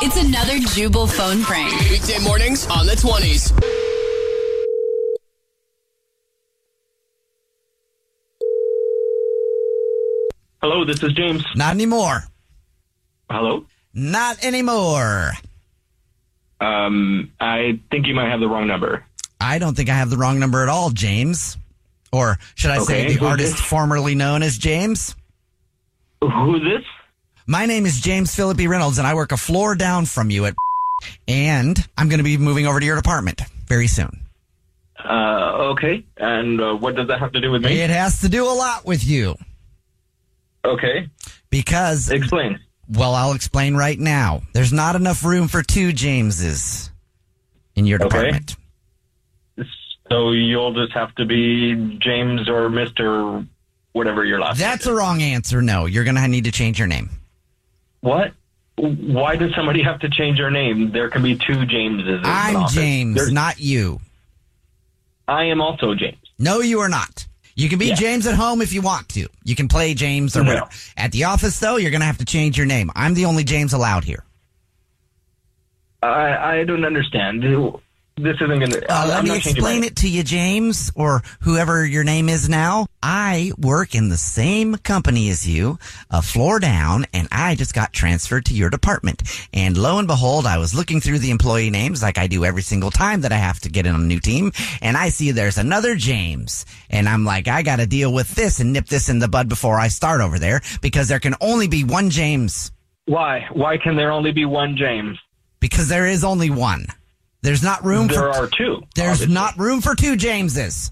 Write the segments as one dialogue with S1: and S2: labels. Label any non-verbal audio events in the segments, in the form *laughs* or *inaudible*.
S1: It's another Jubal phone prank.
S2: Weekday mornings on the 20s.
S3: Hello, this is James.
S4: Not anymore.
S3: Hello?
S4: Not anymore.
S3: Um, I think you might have the wrong number.
S4: I don't think I have the wrong number at all, James. Or should I
S3: Okay,
S4: say the
S3: who's
S4: artist
S3: this?
S4: formerly known as James?
S3: Who's this?
S4: My name is James Philip B. Reynolds, and I work a floor down from you at. And I'm going to be moving over to your department very soon.
S3: Uh, okay. And uh, what does that have to do with me?
S4: It has to do a lot with you
S3: Okay.
S4: because,
S3: Explain.
S4: well, I'll explain right now. There's not enough room for two Jameses in your
S3: Okay.
S4: department.
S3: So you'll just have to be James or Mr. whatever your last
S4: That's
S3: name
S4: a wrong answer. No, you're going to need to change your name.
S3: What? Why does somebody have to change their name? There can be two Jameses.
S4: I'm
S3: office.
S4: James,
S3: There's-
S4: not you.
S3: I am also James.
S4: No, you are not. You can be
S3: Yeah.
S4: James at home if you want to. You can play James or
S3: No.
S4: whatever. At the office, though, you're going to have to change your name. I'm the only James allowed here.
S3: I I don't understand. This isn't going to.
S4: Uh, let me
S3: not changing my
S4: explain it to you, James, or whoever your name is now. I work in the same company as you, a floor down, and I just got transferred to your department. And lo and behold, I was looking through the employee names like I do every single time that I have to get in on a new team, and I see there's another James. And I'm like, I gotta deal with this and nip this in the bud before I start over there, because there can only be one James.
S3: Why? Why can there only be one James?
S4: Because there is only one. There's not room
S3: There
S4: for
S3: are two.
S4: There's
S3: obviously.
S4: not room for two Jameses.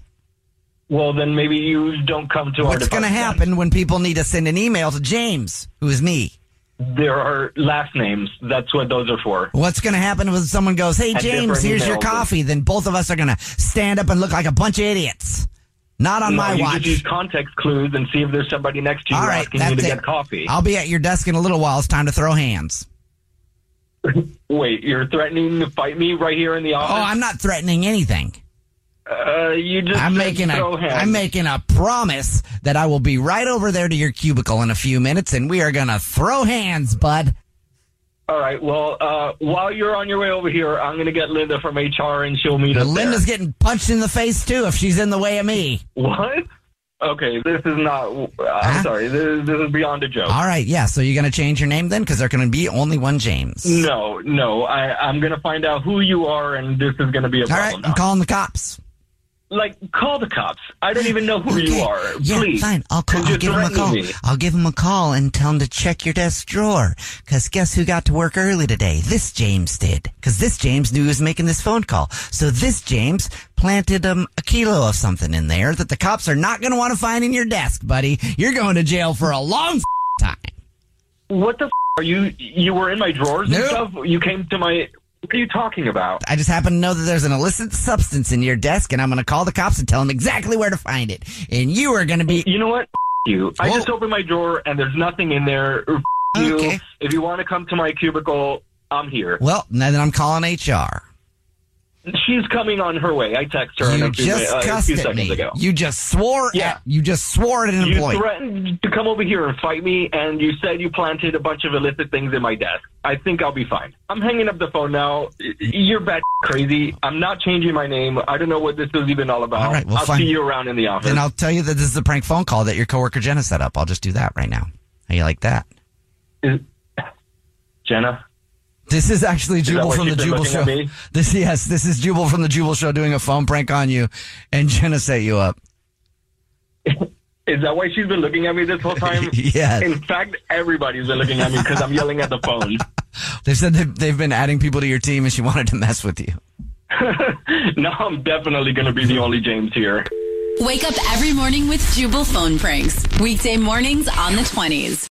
S3: Well, then maybe you don't come to our
S4: What's going to happen when people need to send an email to James, who is me?
S3: There are last names. That's what those are for.
S4: What's going to happen when someone goes, "Hey James, here's your coffee"? Then both of us are going to stand up and look like a bunch of idiots. Not on
S3: no,
S4: my
S3: you
S4: watch.
S3: just use context clues and see if there's somebody next to you
S4: All right,
S3: asking you to
S4: that's
S3: get coffee.
S4: I'll be at your desk in a little while. It's time to throw hands. *laughs*
S3: Wait, you're threatening to fight me right here in the
S4: oh,
S3: office? Oh.
S4: I'm not threatening anything.
S3: Uh, you just
S4: I'm making a. I'm making a promise that I will be right over there to your cubicle in a few minutes, and we are going to throw hands, bud.
S3: All right. Well, uh, while you're on your way over here, I'm going to get Linda from HR, and she'll meet us
S4: Linda's
S3: there.
S4: getting punched in the face too if she's in the way of me.
S3: What? Okay, this is not. I'm
S4: Huh?
S3: sorry. This, this is beyond a joke.
S4: All right, yeah. So you're going to change your name then, because there can be only one James.
S3: No, no. I, I'm going to find out who you are, and this is going to be a
S4: All right,
S3: problem.
S4: I'm
S3: now.
S4: calling the cops.
S3: Like, call the cops. I don't even know who you
S4: Okay.
S3: are.
S4: Yeah,
S3: Please.
S4: fine. I'll call. I'll give him a call.
S3: me.
S4: I'll give him a call and tell him to check your desk drawer. Cause guess who got to work early today? This James did. Cause this James knew he was making this phone call. So this James planted um, a kilo of something in there that the cops are not going to want to find in your desk, buddy. You're going to jail for a long time.
S3: What the f- are you? You were in my drawers and stuff. You came to my. What are you talking about?
S4: I just happen to know that there's an illicit substance in your desk, and I'm going to call the cops and tell them exactly where to find it. And you are going to be.
S3: You know what? F- you. I just opened my drawer and there's nothing in there. F- You,
S4: Okay.
S3: if you want to come to my cubicle, I'm here.
S4: Well, now then I'm calling HR.
S3: She's coming on her way. I texted her
S4: You
S3: a few,
S4: just
S3: uh, a few
S4: at
S3: seconds
S4: me.
S3: ago.
S4: You just swore
S3: Yeah.
S4: at you just swore at an
S3: You
S4: employee.
S3: threatened to come over here and fight me, and you said you planted a bunch of illicit things in my desk. I think I'll be fine. I'm hanging up the phone now. You're bad crazy. I'm not changing my name. I don't know what this is even all about.
S4: All right, well,
S3: I'll
S4: fine.
S3: see you around in the office.
S4: then I'll tell you that this is a prank phone call that your coworker Jenna set up. I'll just do that right now. How you like that?
S3: Is- Jenna,
S4: This is actually
S3: that
S4: Jubal
S3: why
S4: from the
S3: she's
S4: Jubal Show. This yes, this is Jubal from the Jubal Show doing a phone prank on you, and *laughs* Jenna set you up. *laughs*
S3: is that why she's been looking at me this whole time? *laughs*
S4: Yes.
S3: In fact, everybody's been looking at me because I'm yelling at the phone.
S4: They said they've, they've been adding people to your team, and she wanted to mess with you.
S3: no, I'm definitely going to be the only James here.
S1: Wake up every morning with Jubal phone pranks. Weekday mornings on the 20s.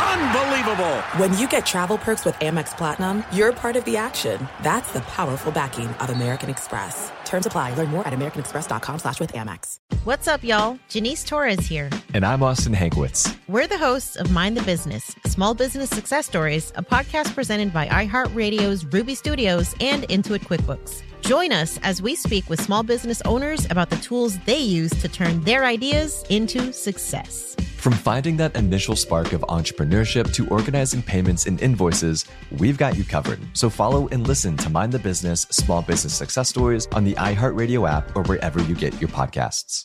S5: Unbelievable!
S6: When you get travel perks with Amex Platinum, you're part of the action. That's the powerful backing of American Express. Terms apply. Learn more at americanexpress.com slash with Amex.
S7: What's up, y'all? Janice Torres here.
S8: And I'm Austin Hankwitz.
S7: We're the hosts of Mind the Business, Small Business Success Stories, a podcast presented by iHeartRadio's Ruby Studios and Intuit QuickBooks. Join us as we speak with small business owners about the tools they use to turn their ideas into success.
S8: From finding that initial spark of entrepreneurship to organizing payments and invoices, we've got you covered. So follow and listen to Mind the Business Small Business Success Stories on the iHeartRadio app or wherever you get your podcasts.